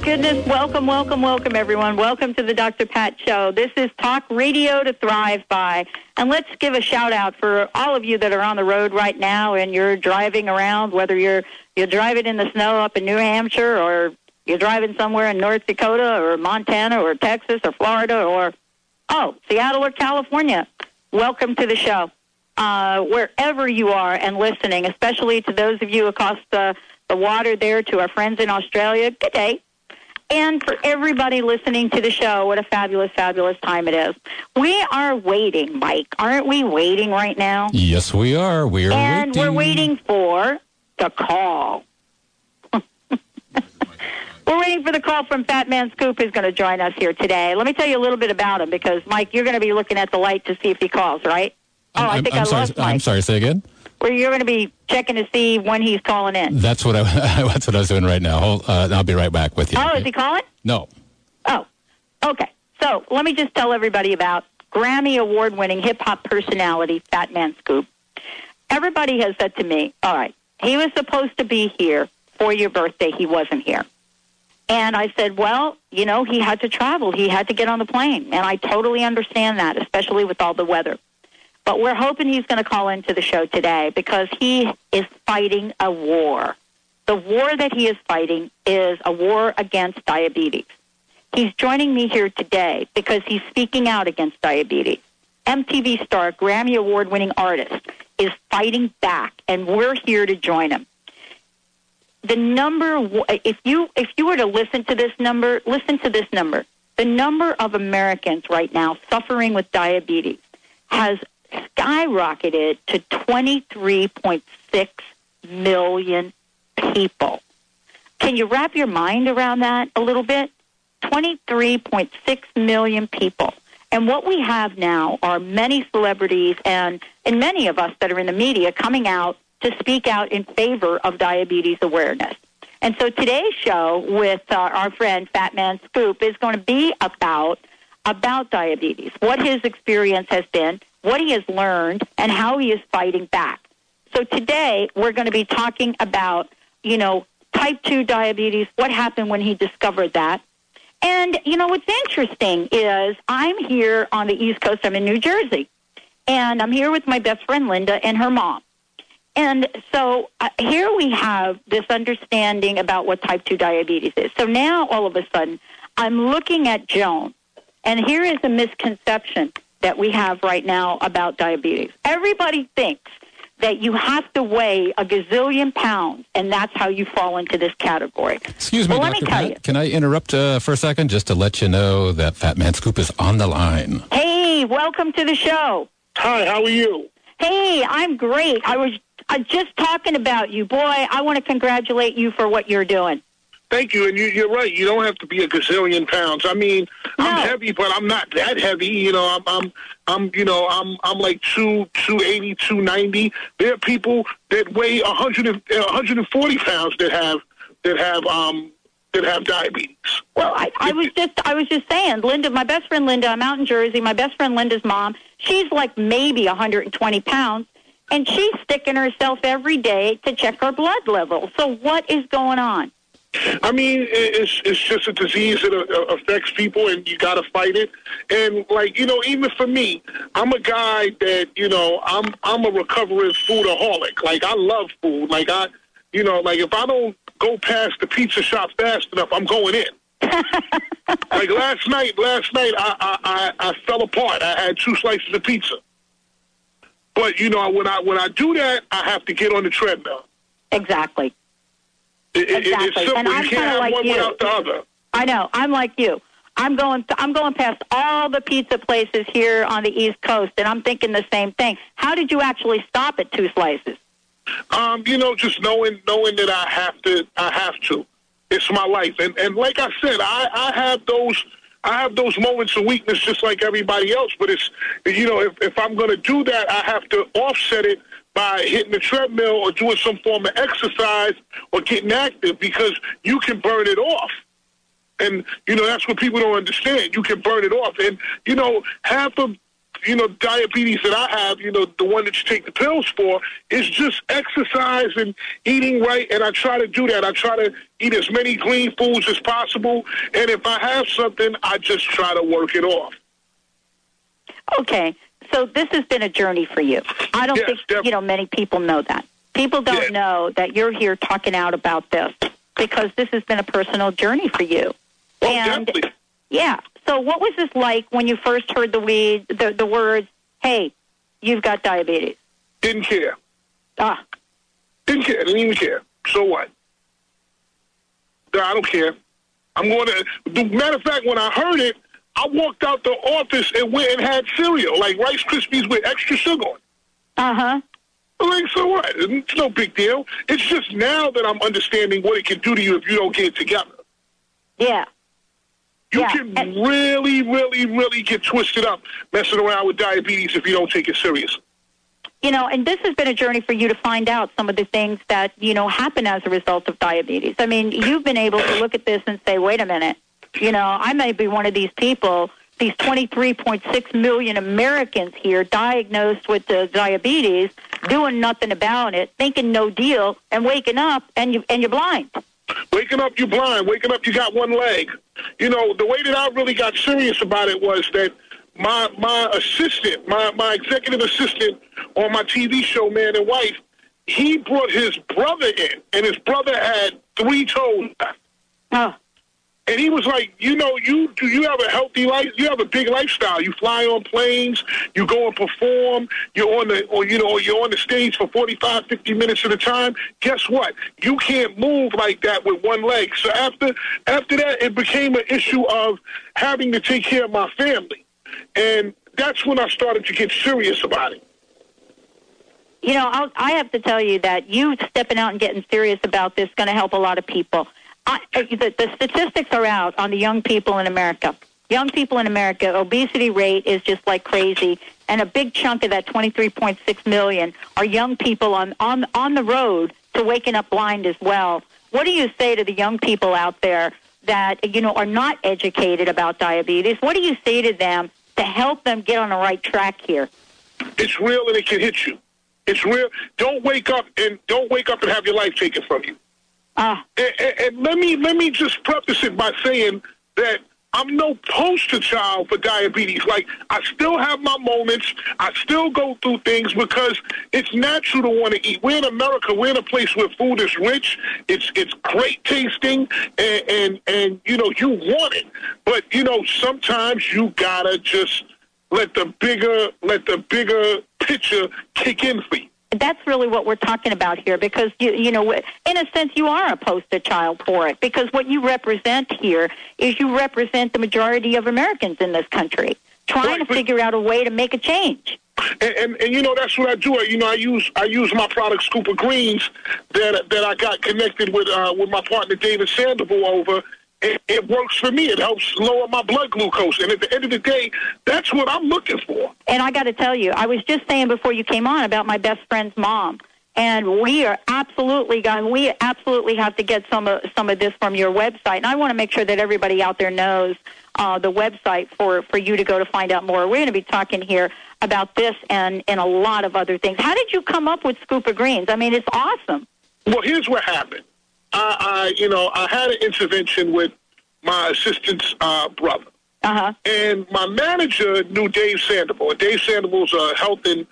Goodness. Welcome, welcome, welcome, everyone. Welcome to the Dr. Pat Show. This is Talk Radio to Thrive By. And let's give a shout out for all of you that are on the road right now and you're driving around, whether you're, you're driving in the snow up in New Hampshire or you're driving somewhere in North Dakota or Montana or Texas or Florida or, oh, Seattle or California. Welcome to the show. Uh, wherever you are and listening, especially to those of you across the, the water there, to our friends in Australia, good day and for everybody listening to the show, what a fabulous, fabulous time it is. We are waiting, Mike. Aren't we waiting right now? Yes, we are. We are and waiting. we're waiting for the call. We're waiting for the call from Fatman Scoop, who's going to join us here today. Let me tell you a little bit about him because, Mike, you're going to be looking at the light to see if he calls, right? I'm, oh, I I'm, think I'm I sorry, lost Mike. I'm sorry. Say again. Where you're going to be checking to see when he's calling in. That's what I. that's what I was doing right now. Hold, uh, I'll be right back with you. Oh, is he calling? No. Oh, okay. So let me just tell everybody about Grammy award winning hip hop personality, Fatman Scoop. Everybody has said to me, all right, he was supposed to be here for your birthday. He wasn't here. And I said, well, you know, he had to travel. He had to get on the plane. And I totally understand that, especially with all the weather. But we're hoping he's going to call into the show today because he is fighting a war. The war that he is fighting is a war against diabetes. He's joining me here today because he's speaking out against diabetes. MTV star, Grammy award winning artist is fighting back, and we're here to join him. The number, if you if you were to listen to this number, listen to this number. The number of Americans right now suffering with diabetes has skyrocketed to 23.6 million people. Can you wrap your mind around that a little bit? 23.6 million people. And what we have now are many celebrities and, and many of us that are in the media coming out to speak out in favor of diabetes awareness. And so today's show with uh, our friend Fatman Scoop is going to be about about diabetes, what his experience has been, what he has learned, and how he is fighting back. So today we're going to be talking about, you know, type 2 diabetes, what happened when he discovered that. And, you know, what's interesting is I'm here on the East Coast. I'm in New Jersey. And I'm here with my best friend Linda and her mom. And so uh, here we have this understanding about what type 2 diabetes is. So now all of a sudden, I'm looking at Joan, and here is a misconception that we have right now about diabetes. Everybody thinks that you have to weigh a gazillion pounds, and that's how you fall into this category. Excuse me, well, Dr. let me tell Pat, you. Can I interrupt uh, for a second just to let you know that Fat Man Scoop is on the line? Hey, welcome to the show. Hi, how are you? Hey, I'm great. I was uh, just talking about you. Boy, I want to congratulate you for what you're doing. Thank you, and you, you're right. You don't have to be a gazillion pounds. I mean, I'm heavy, but I'm not that heavy. You know, I'm, I'm, I'm, you know, I'm, I'm like two, two eighty, two ninety. There are people that weigh a hundred and, a hundred and forty pounds that have, that have, um, that have diabetes. Well, I, I was just I was just saying, Linda, my best friend Linda, I'm out in Jersey. My best friend Linda's mom, she's like maybe 120 pounds, and she's sticking herself every day to check her blood level. So what is going on? I mean, it's it's just a disease that affects people, and you got to fight it. And like you know, even for me, I'm a guy that you know, I'm I'm a recovering foodaholic. Like I love food. Like I, you know, like if I don't go past the pizza shop fast enough, I'm going in. like last night, last night I, I I I fell apart. I had two slices of pizza. But you know, when I when I do that, I have to get on the treadmill. Exactly. It, it- Exactly. it's simple. And I'm kinda like one you. without the other. I know. I'm like you. I'm going. I'm going past all the pizza places here on the East Coast, and I'm thinking the same thing. How did you actually stop at two slices? Um, you know, just knowing knowing that I have to, I have to. It's my life, and and like I said, I I have those I have those moments of weakness just like everybody else. But it's, you know, if, if I'm going to do that, I have to offset it by hitting the treadmill or doing some form of exercise or getting active because you can burn it off. And, you know, that's what people don't understand. You can burn it off. And, you know, half of you know, diabetes that I have, you know, the one that you take the pills for, is just exercise and eating right. And I try to do that. I try to eat as many green foods as possible. And if I have something, I just try to work it off. Okay. So this has been a journey for you. I don't Yes, think, definitely. you know, many people know that. People don't Yeah. know that you're here talking out about this because this has been a personal journey for you. Oh, and definitely. yeah. So what was this like when you first heard the weed, the, the words, hey, you've got diabetes? Didn't care. Ah, Didn't care. Didn't even care. So what? I don't care. I'm going to. Matter of fact, when I heard it, I walked out the office and went and had cereal, like Rice Krispies with extra sugar on. it. uh-huh. I'm like, so what? It's no big deal. It's just now that I'm understanding what it can do to you if you don't get it together. Yeah. You Yeah, can and- really, really, really get twisted up messing around with diabetes if you don't take it serious. You know, and this has been a journey for you to find out some of the things that, you know, happen as a result of diabetes. I mean, you've been able to look at this and say, wait a minute, you know, I may be one of these people, these 23.6 million Americans here diagnosed with the diabetes, doing nothing about it, thinking no deal, and waking up and you and you're blind. Waking up, you blind. Waking up, you got one leg. You know, the way that I really got serious about it was that my my assistant, my my executive assistant on my TV show, Man and Wife, he brought his brother in, and his brother had three toes left. Oh, And he was like, you know, you do you have a healthy life? You have a big lifestyle. You fly on planes, you go and perform, you're on the or you know, you're on the stage for 45, 50 minutes at a time. Guess what? You can't move like that with one leg. So after after that it became an issue of having to take care of my family. And that's when I started to get serious about it. You know, I'll, I have to tell you that you stepping out and getting serious about this is going to help a lot of people. I, uh, the, the statistics are out on the young people in America. Young people in America, obesity rate is just like crazy, and a big chunk of that 23.6 million are young people on on on the road to waking up blind as well. What do you say to the young people out there that you know are not educated about diabetes? What do you say to them to help them get on the right track here? It's real and it can hit you. It's real. Don't wake up and don't wake up and have your life taken from you. Ah. And, and, and let me let me just preface it by saying that I'm no poster child for diabetes. Like I still have my moments. I still go through things because it's natural to want to eat. We're in America. We're in a place where food is rich. It's it's great tasting, and and, and you know you want it. But you know sometimes you gotta just let the bigger let the bigger picture kick in for you. That's really what we're talking about here because you you know in a sense you are a poster child for it because what you represent here is you represent the majority of Americans in this country trying Right, to figure out a way to make a change. And, and and you know that's what I do. You know I use I use my product Scoop of Greens that that I got connected with uh, with my partner David Sandoval over. It, it works for me. It helps lower my blood glucose. And at the end of the day, that's what I'm looking for. And I got to tell you, I was just saying before you came on about my best friend's mom, and we are absolutely going. We absolutely have to get some of some of this from your website, and I want to make sure that everybody out there knows uh, the website for for you to go to find out more. We're going to be talking here about this and and a lot of other things. How did you come up with Scoop of Greens? I mean, it's awesome. Well, here's what happened. I, I you know I had an intervention with my assistant's uh, brother. Uh huh. And my manager knew Dave Sandoval. And Dave Sandoval's a health and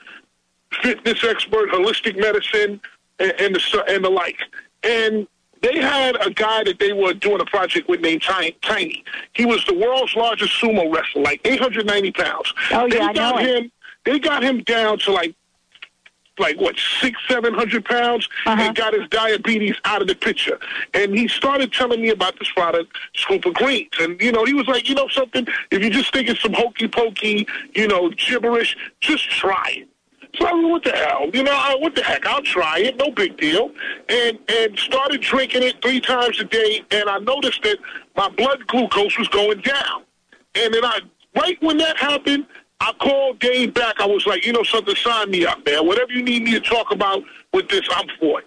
fitness expert, holistic medicine, and, and the and the like. And they had a guy that they were doing a project with named Tiny. Tiny. He was the world's largest sumo wrestler, like 890 pounds. Oh, they yeah, I got know him. him. They got him down to like like what six seven hundred pounds Uh-huh. and got his diabetes out of the picture and he started telling me about this product scoop of greens and you know he was like you know something if you just think it's some hokey pokey you know gibberish just try it so I mean, what the hell? You know, I, what the heck? I'll try it. No big deal. And and started drinking it three times a day, and I noticed that my blood glucose was going down. And then I, right when that happened, I called Dave back. I was like, you know something, sign me up, man. Whatever you need me to talk about with this, I'm for it.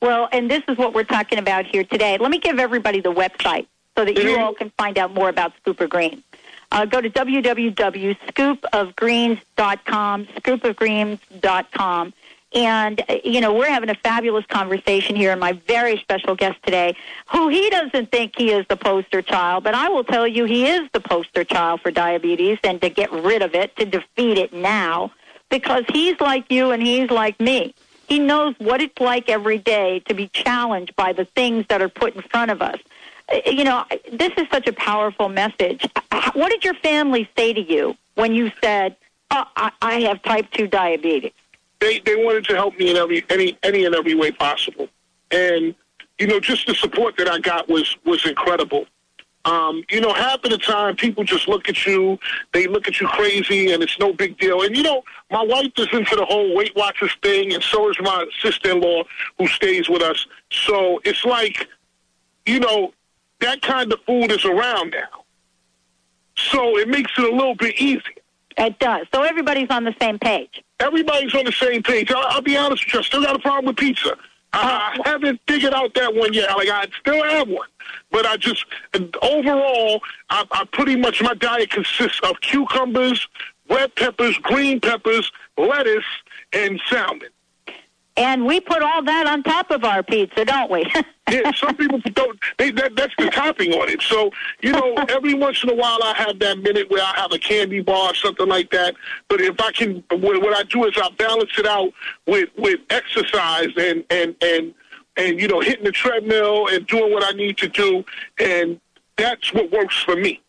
Well, and this is what we're talking about here today. Let me give everybody the website so that you Mhm. all can find out more about Scoop of Greens. Uh, go to www.scoopofgreens.com, scoopofgreens.com. And, uh, you know, we're having a fabulous conversation here, and my very special guest today, who he doesn't think he is the poster child, but I will tell you he is the poster child for diabetes and to get rid of it, to defeat it now, because he's like you and he's like me. He knows what it's like every day to be challenged by the things that are put in front of us. Uh, You know, this is such a powerful message. Uh, What did your family say to you when you said, oh, I have type 2 diabetes? They they wanted to help me in every any any and every way possible, and you know just the support that I got was was incredible. Um, you know, half of the time people just look at you, they look at you crazy, and it's no big deal. And you know, my wife is into the whole Weight Watchers thing, and so is my sister-in-law who stays with us. So it's like, you know, that kind of food is around now. So it makes it a little bit easier. It does. So everybody's on the same page. Everybody's on the same page. I'll, I'll be honest with you, I still got a problem with pizza. I, I oh. haven't figured out that one yet. Like I still have one, but I just overall, I, I pretty much my diet consists of cucumbers, red peppers, green peppers, lettuce, and salmon. And we put all that on top of our pizza, don't we? Yeah, some people don't. They, that, that's the topping on it. So you know, every once in a while, I have that minute where I have a candy bar or something like that. But if I can, what, what I do is I balance it out with with exercise and and and and you know, hitting the treadmill and doing what I need to do, and that's what works for me.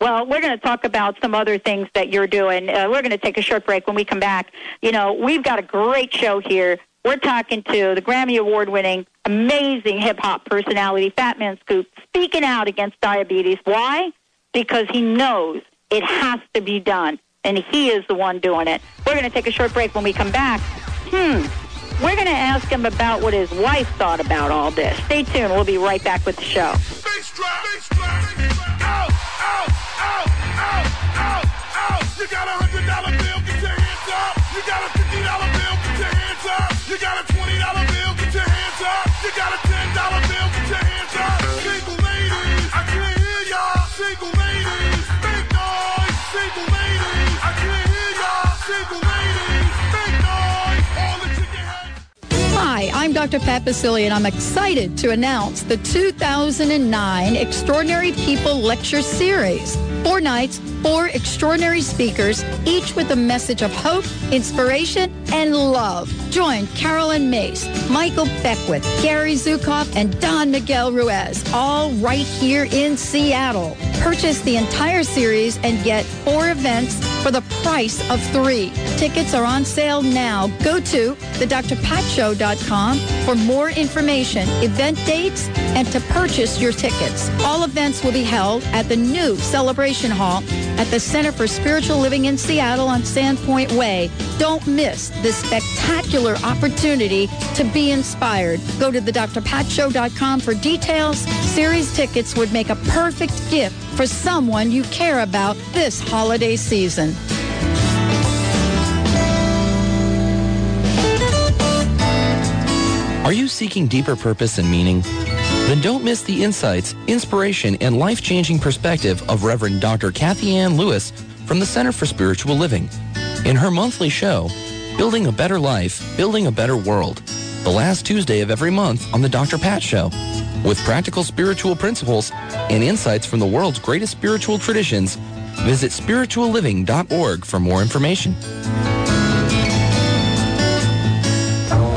Well, we're going to talk about some other things that you're doing. Uh, we're going to take a short break when we come back. You know, we've got a great show here. We're talking to the Grammy Award winning, amazing hip hop personality, Fatman Scoop, speaking out against diabetes. Why? Because he knows it has to be done, and he is the one doing it. We're going to take a short break when we come back. Hmm. We're going to ask him about what his wife thought about all this. Stay tuned. We'll be right back with the show. Bass drop, bass drop. Ow, ow, ow, ow, ow, ow. You got a hundred dollar bill, get your hands up. You got a fifty dollar bill, get your hands up. You got a Hi, I'm Dr. Pat Baccili, and I'm excited to announce the 2009 Extraordinary People Lecture Series. Four nights, four extraordinary speakers, each with a message of hope, inspiration, and love. Join Caroline Myss, Michael Beckwith, Gary Zukav, and Don Miguel Ruiz, all right here in Seattle. Purchase the entire series and get four events for the price of three. Tickets are on sale now. Go to thedrpatshow.com for more information, event dates, and to purchase your tickets. All events will be held at the new Celebration Hall at the Center for Spiritual Living in Seattle on Sandpoint Way. Don't miss this spectacular opportunity to be inspired. Go to thedrpatshow.com for details. Series tickets would make a perfect gift for someone you care about this holiday season. Are you seeking deeper purpose and meaning? Then don't miss the insights, inspiration, and life-changing perspective of Reverend Dr. Kathianne Lewis from the Center for Spiritual Living. In her monthly show, Building a Better Life, Building a Better World, the last Tuesday of every month on the Dr. Pat Show, with practical spiritual principles and insights from the world's greatest spiritual traditions, visit spiritualliving.org for more information.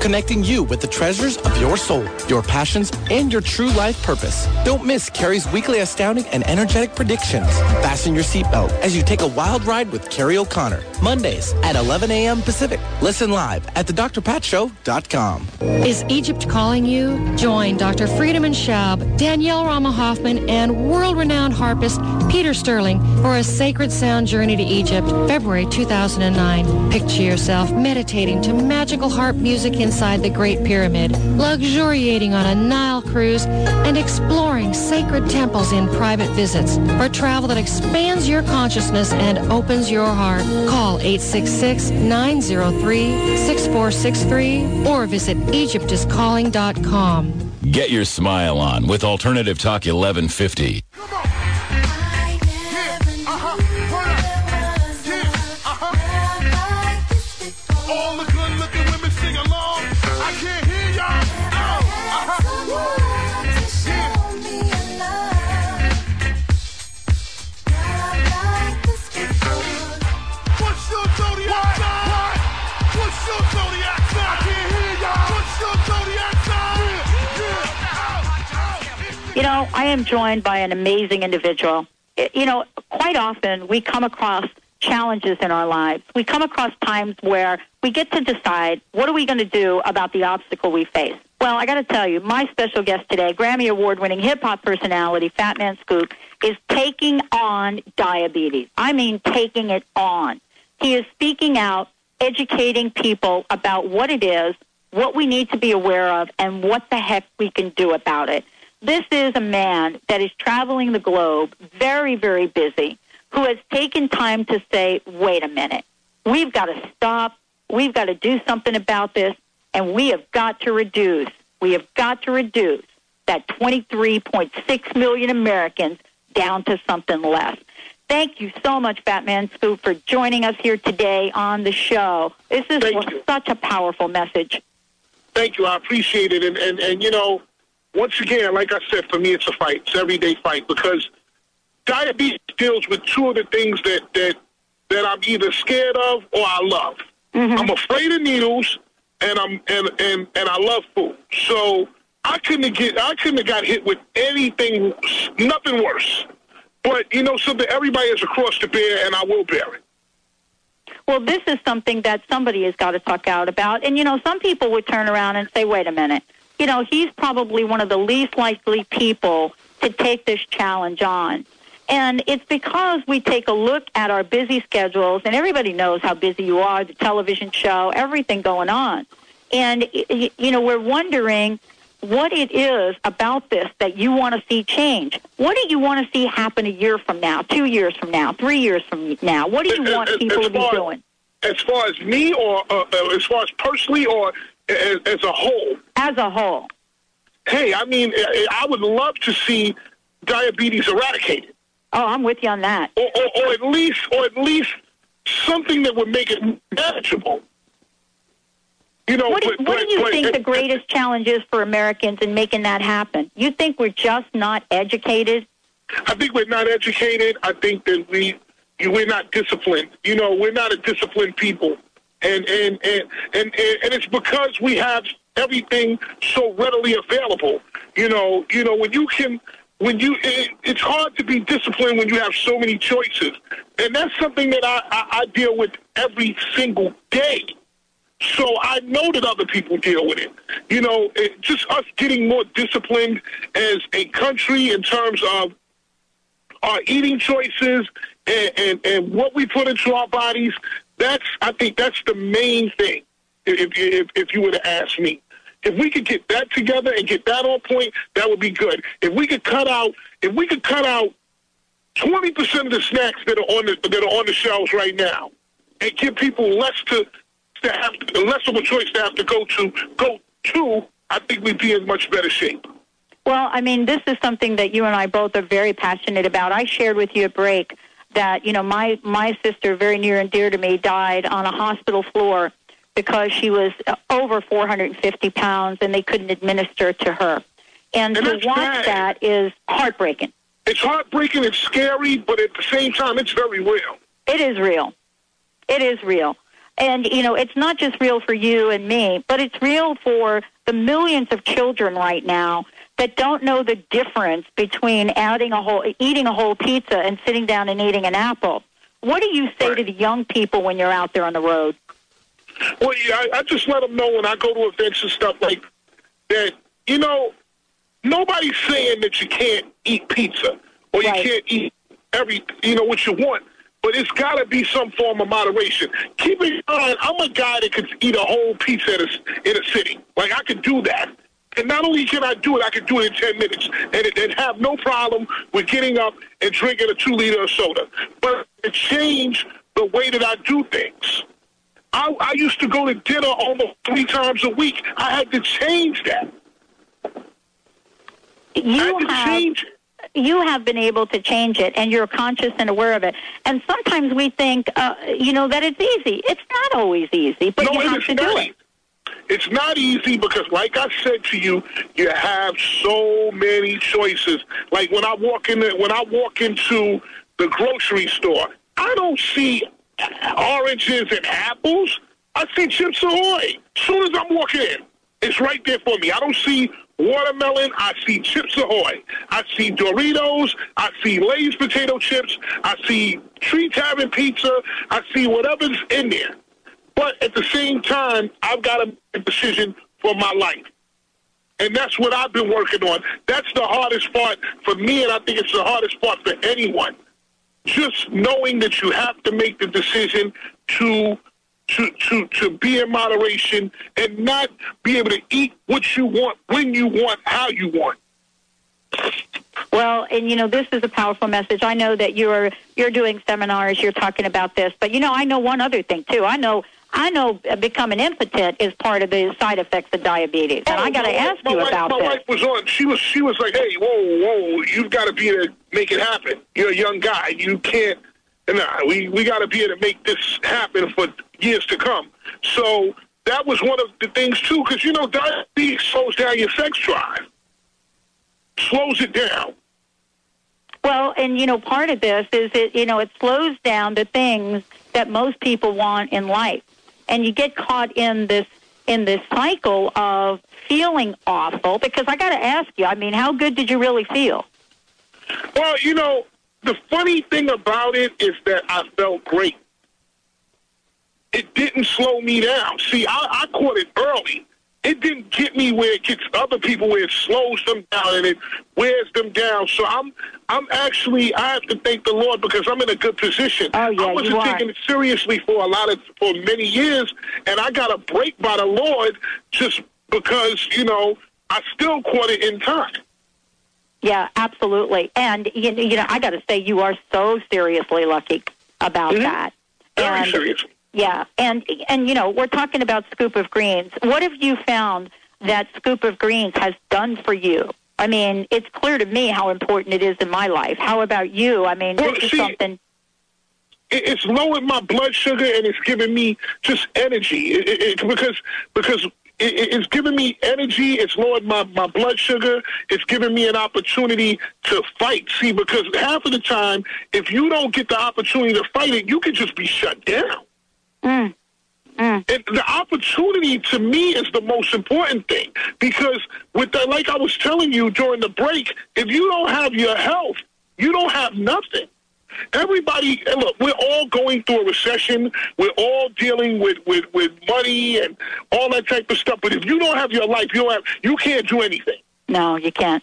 connecting you with the treasures of your soul, your passions, and your true life purpose. Don't miss Carrie's weekly astounding and energetic predictions. Fasten your seatbelt as you take a wild ride with Carrie O'Connor. Mondays at 11 a.m. Pacific. Listen live at thedrpatshow.com. Is Egypt calling you? Join Dr. Friedemann Schaub, Danielle Rama Hoffman, and world-renowned harpist Peter Sterling for a sacred sound journey to Egypt, February 2009. Picture yourself meditating to magical harp music inside the Great Pyramid, luxuriating on a Nile cruise, and exploring sacred temples in private visits. For travel that expands your consciousness and opens your heart, call 866-903-6463 or visit egyptiscalling.com. Get your smile on with Alternative Talk 1150. You know, I am joined by an amazing individual. You know, quite often we come across challenges in our lives. We come across times where we get to decide what are we going to do about the obstacle we face. Well, I got to tell you, my special guest today, Grammy Award winning hip hop personality, Fatman Scoop, is taking on diabetes. I mean, taking it on. He is speaking out, educating people about what it is, what we need to be aware of, and what the heck we can do about it. This is a man that is traveling the globe, very, very busy, who has taken time to say, wait a minute, we've got to stop, we've got to do something about this, and we have got to reduce, we have got to reduce that 23.6 million Americans down to something less. Thank you so much, Fatman Scoop, for joining us here today on the show. This is such a powerful message. Thank you. I appreciate it. And, and, and, you know, once again, like I said, for me, it's a fight. It's an everyday fight because diabetes deals with two of the things that, that, that I'm either scared of or I love. Mm-hmm. I'm afraid of needles and I'm and, and, and I love food. So I couldn't get I couldn't have got hit with anything nothing worse. But you know something, everybody has a cross to bear and I will bear it. Well, this is something that somebody has got to talk out about. And, you know, some people would turn around and say, wait a minute. You know, he's probably one of the least likely people to take this challenge on. And it's because we take a look at our busy schedules, and everybody knows how busy you are, the television show, everything going on. And, you know, we're wondering what it is about this that you want to see change. What do you want to see happen a year from now, two years from now, three years from now? What do you want people to be doing? As far as me, or uh, uh, as far as personally, or as, as a whole. As a whole. Hey, I mean, I would love to see diabetes eradicated, Oh, I'm with you on that. or, or, or at least, or at least something that would make it manageable. You know, What do, but, what do you but- think the greatest challenge is for Americans in making that happen? You think we're just not educated? I think we're not educated. I think that we we're not disciplined. You know, we're not a disciplined people, and and and and and, and it's because we have everything so readily available. You know, you know when you can. When you, it, it's hard to be disciplined when you have so many choices, and that's something that I, I, I deal with every single day. So I know that other people deal with it. You know, it, just us getting more disciplined as a country in terms of our eating choices and, and, and what we put into our bodies. That's I think that's the main thing. If if, if you were to ask me, if we could get that together and get that on point, that would be good. If we could cut out, if we could cut out twenty percent of the snacks that are on the that are on the shelves right now, and give people less to to have less of a choice to have to go to go to, I think we'd be in much better shape. Well, I mean, this is something that you and I both are very passionate about. I shared with you a break that, you know, my, my sister, very near and dear to me, died on a hospital floor because she was uh, over 450 pounds and they couldn't administer to her. And And to watch bad. that is heartbreaking. It's heartbreaking. It's scary, but at the same time, it's very real. It is real. It is real. And, you know, it's not just real for you and me, but it's real for the millions of children right now that don't know the difference between adding a whole, eating a whole pizza and sitting down and eating an apple. What do you say to the young people when you're out there on the road? Well, yeah, I, I just let them know when I go to events and stuff like that. You know, nobody's saying that you can't eat pizza or you can't eat every, you know, what you want. But it's got to be some form of moderation. Keep in mind, I'm a guy that could eat a whole pizza in a, in a city. Like I could do that. And not only can I do it, I can do it in 10 minutes and, and have no problem with getting up and drinking a two liter of soda. But it changed the way that I do things. I, I used to go to dinner almost three times a week. I had to change that. You have, you have been able to change it, and you're conscious and aware of it. And sometimes we think, uh, you know, that it's easy. It's not always easy, but No, you have to do it. It's not easy because, like I said to you, you have so many choices. Like when I walk in, the, when I walk into the grocery store, I don't see oranges and apples. I see Chips Ahoy. Soon as I'm walking in, it's right there for me. I don't see watermelon. I see Chips Ahoy. I see Doritos. I see Lay's potato chips. I see Tree Tavern pizza. I see whatever's in there. But at the same time, I've got to make a decision for my life. And that's what I've been working on. That's the hardest part for me, and I think it's the hardest part for anyone. Just knowing that you have to make the decision to to to to be in moderation and not be able to eat what you want, when you want, how you want. Well, and you know, this is a powerful message. I know that you're you're doing seminars, you're talking about this, but you know, I know one other thing too. I know I know becoming impotent is part of the side effects of diabetes, and I oh, got to ask wife, you my wife, about my this. wife was on. She was she was like, "Hey, whoa, whoa, you've got to be able to make it happen. You're a young guy. You can't. Nah, we we got to be able to make this happen for years to come." So that was one of the things too, because you know, diabetes slows down your sex drive, slows it down. Well, and you know, part of this is it you know it slows down the things that most people want in life, and you get caught in this in this cycle of feeling awful. Because I got to ask you, I mean, how good did you really feel? Well, you know, the funny thing about it is that I felt great. It didn't slow me down. See, I, I caught it early. It didn't get me where it gets other people, where it slows them down and it wears them down. So I'm, I'm actually, I have to thank the Lord because I'm in a good position. Oh, yeah, I wasn't taking it seriously for a lot of, for many years, and I got a break by the Lord just because, you know, I still caught it in time. Yeah, absolutely. And you know, you know I got to say, you are so seriously lucky about that. Mm-hmm. Very and, serious. Yeah, and and you know, we're talking about Scoop of Greens. What have you found that Scoop of Greens has done for you? I mean, it's clear to me how important it is in my life. How about you? I mean, Well, this is see, something. it's lowered my blood sugar and it's giving me just energy it, it, it- because because it, it- it's giving me energy it's lowered my, my blood sugar it's giving me an opportunity to fight see because half of the time if you don't get the opportunity to fight it you can just be shut down Mm. and the opportunity to me is the most important thing because with that, like I was telling you during the break, if you don't have your health, you don't have nothing. Everybody, and look, we're all going through a recession. We're all dealing with, with, with money and all that type of stuff. But if you don't have your life, you don't have, you can't do anything. No, you can't.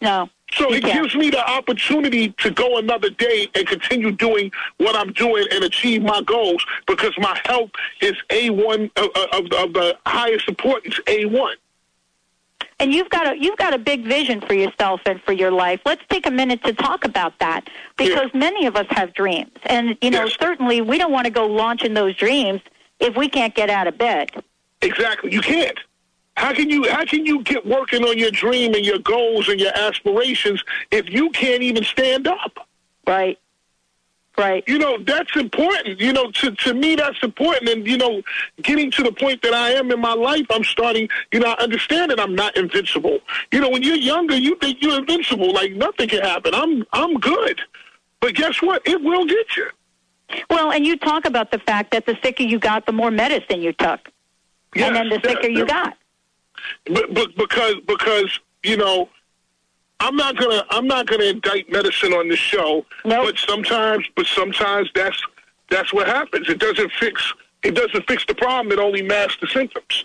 No. So it gives me the opportunity to go another day and continue doing what I'm doing and achieve my goals because my health is A1 of, uh, uh, of, of the highest importance, A1. And you've got a you've got a big vision for yourself and for your life. Let's take a minute to talk about that because many of us have dreams, and you know certainly we don't want to go launching those dreams if we can't get out of bed. Exactly. You can't. How can you how can you get working on your dream and your goals and your aspirations if you can't even stand up? Right. Right. You know, that's important. You know, to, to me, that's important. And, you know, getting to the point that I am in my life, I'm starting, you know, I understand that I'm not invincible. You know, when you're younger, you think you're invincible. Like nothing can happen. I'm, I'm good. But guess what? It will get you. Well, and you talk about the fact that the sicker you got, the more medicine you took. and then the Yes, sicker yes, you got. But, but because because you know, I'm not gonna I'm not gonna indict medicine on this show. But sometimes, but sometimes that's that's what happens. It doesn't fix it doesn't fix the problem. It only masks the symptoms.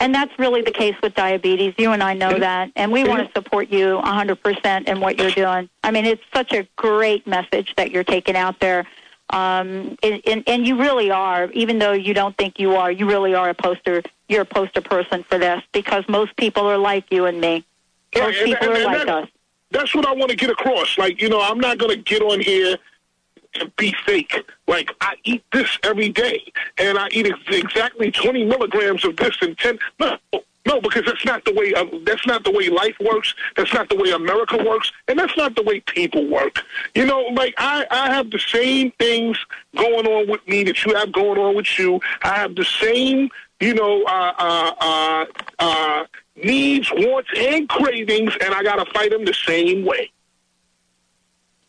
And that's really the case with diabetes. You and I know that. And we want to support you 100% in what you're doing. I mean, it's such a great message that you're taking out there. Um, and, and, and you really are, even though you don't think you are, you really are a poster. You're a poster person for this because most people are like you and me. Most and- people are like that- us. That's what I want to get across. Like you know, I'm not gonna get on here and be fake. Like I eat this every day, and I eat ex- exactly 20 milligrams of this and 10. No, no, because that's not the way. Uh, that's not the way life works. That's not the way America works, and that's not the way people work. You know, like I, I have the same things going on with me that you have going on with you. I have the same, you know, uh, uh, uh, uh, needs, wants, and cravings, and I got to fight them the same way.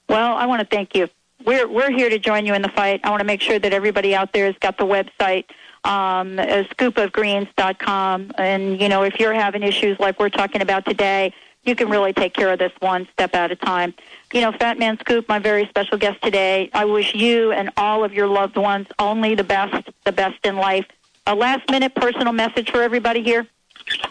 Well, I want to thank you. We're we're here to join you in the fight. I want to make sure that everybody out there has got the website, um, scoopofgreens.com. And you know, if you're having issues like we're talking about today, you can really take care of this one step at a time. You know, Fatman Scoop, my very special guest today. I wish you and all of your loved ones only the best, the best in life. A last minute personal message for everybody here.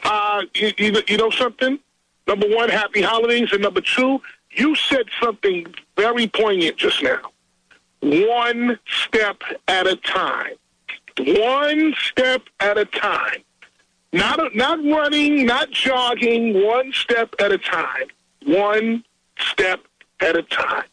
Uh, you, you, you know something? Number one, happy holidays, and number two, you said something very poignant just now. One step at a time. One step at a time. Not not running, not jogging. One step at a time. One step at a time.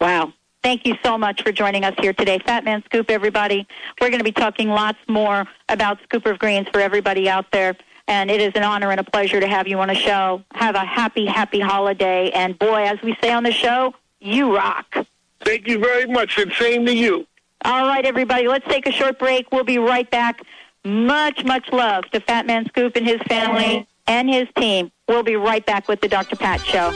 Wow. Thank you so much for joining us here today. Fatman Scoop, everybody. We're going to be talking lots more about Scoop of Greens for everybody out there. And it is an honor and a pleasure to have you on the show. Have a happy, happy holiday. And boy, as we say on the show, you rock. Thank you very much, and same to you. All right, everybody, let's take a short break. We'll be right back. Much, much love to Fatman Scoop and his family and his team. We'll be right back with the Dr. Pat Show.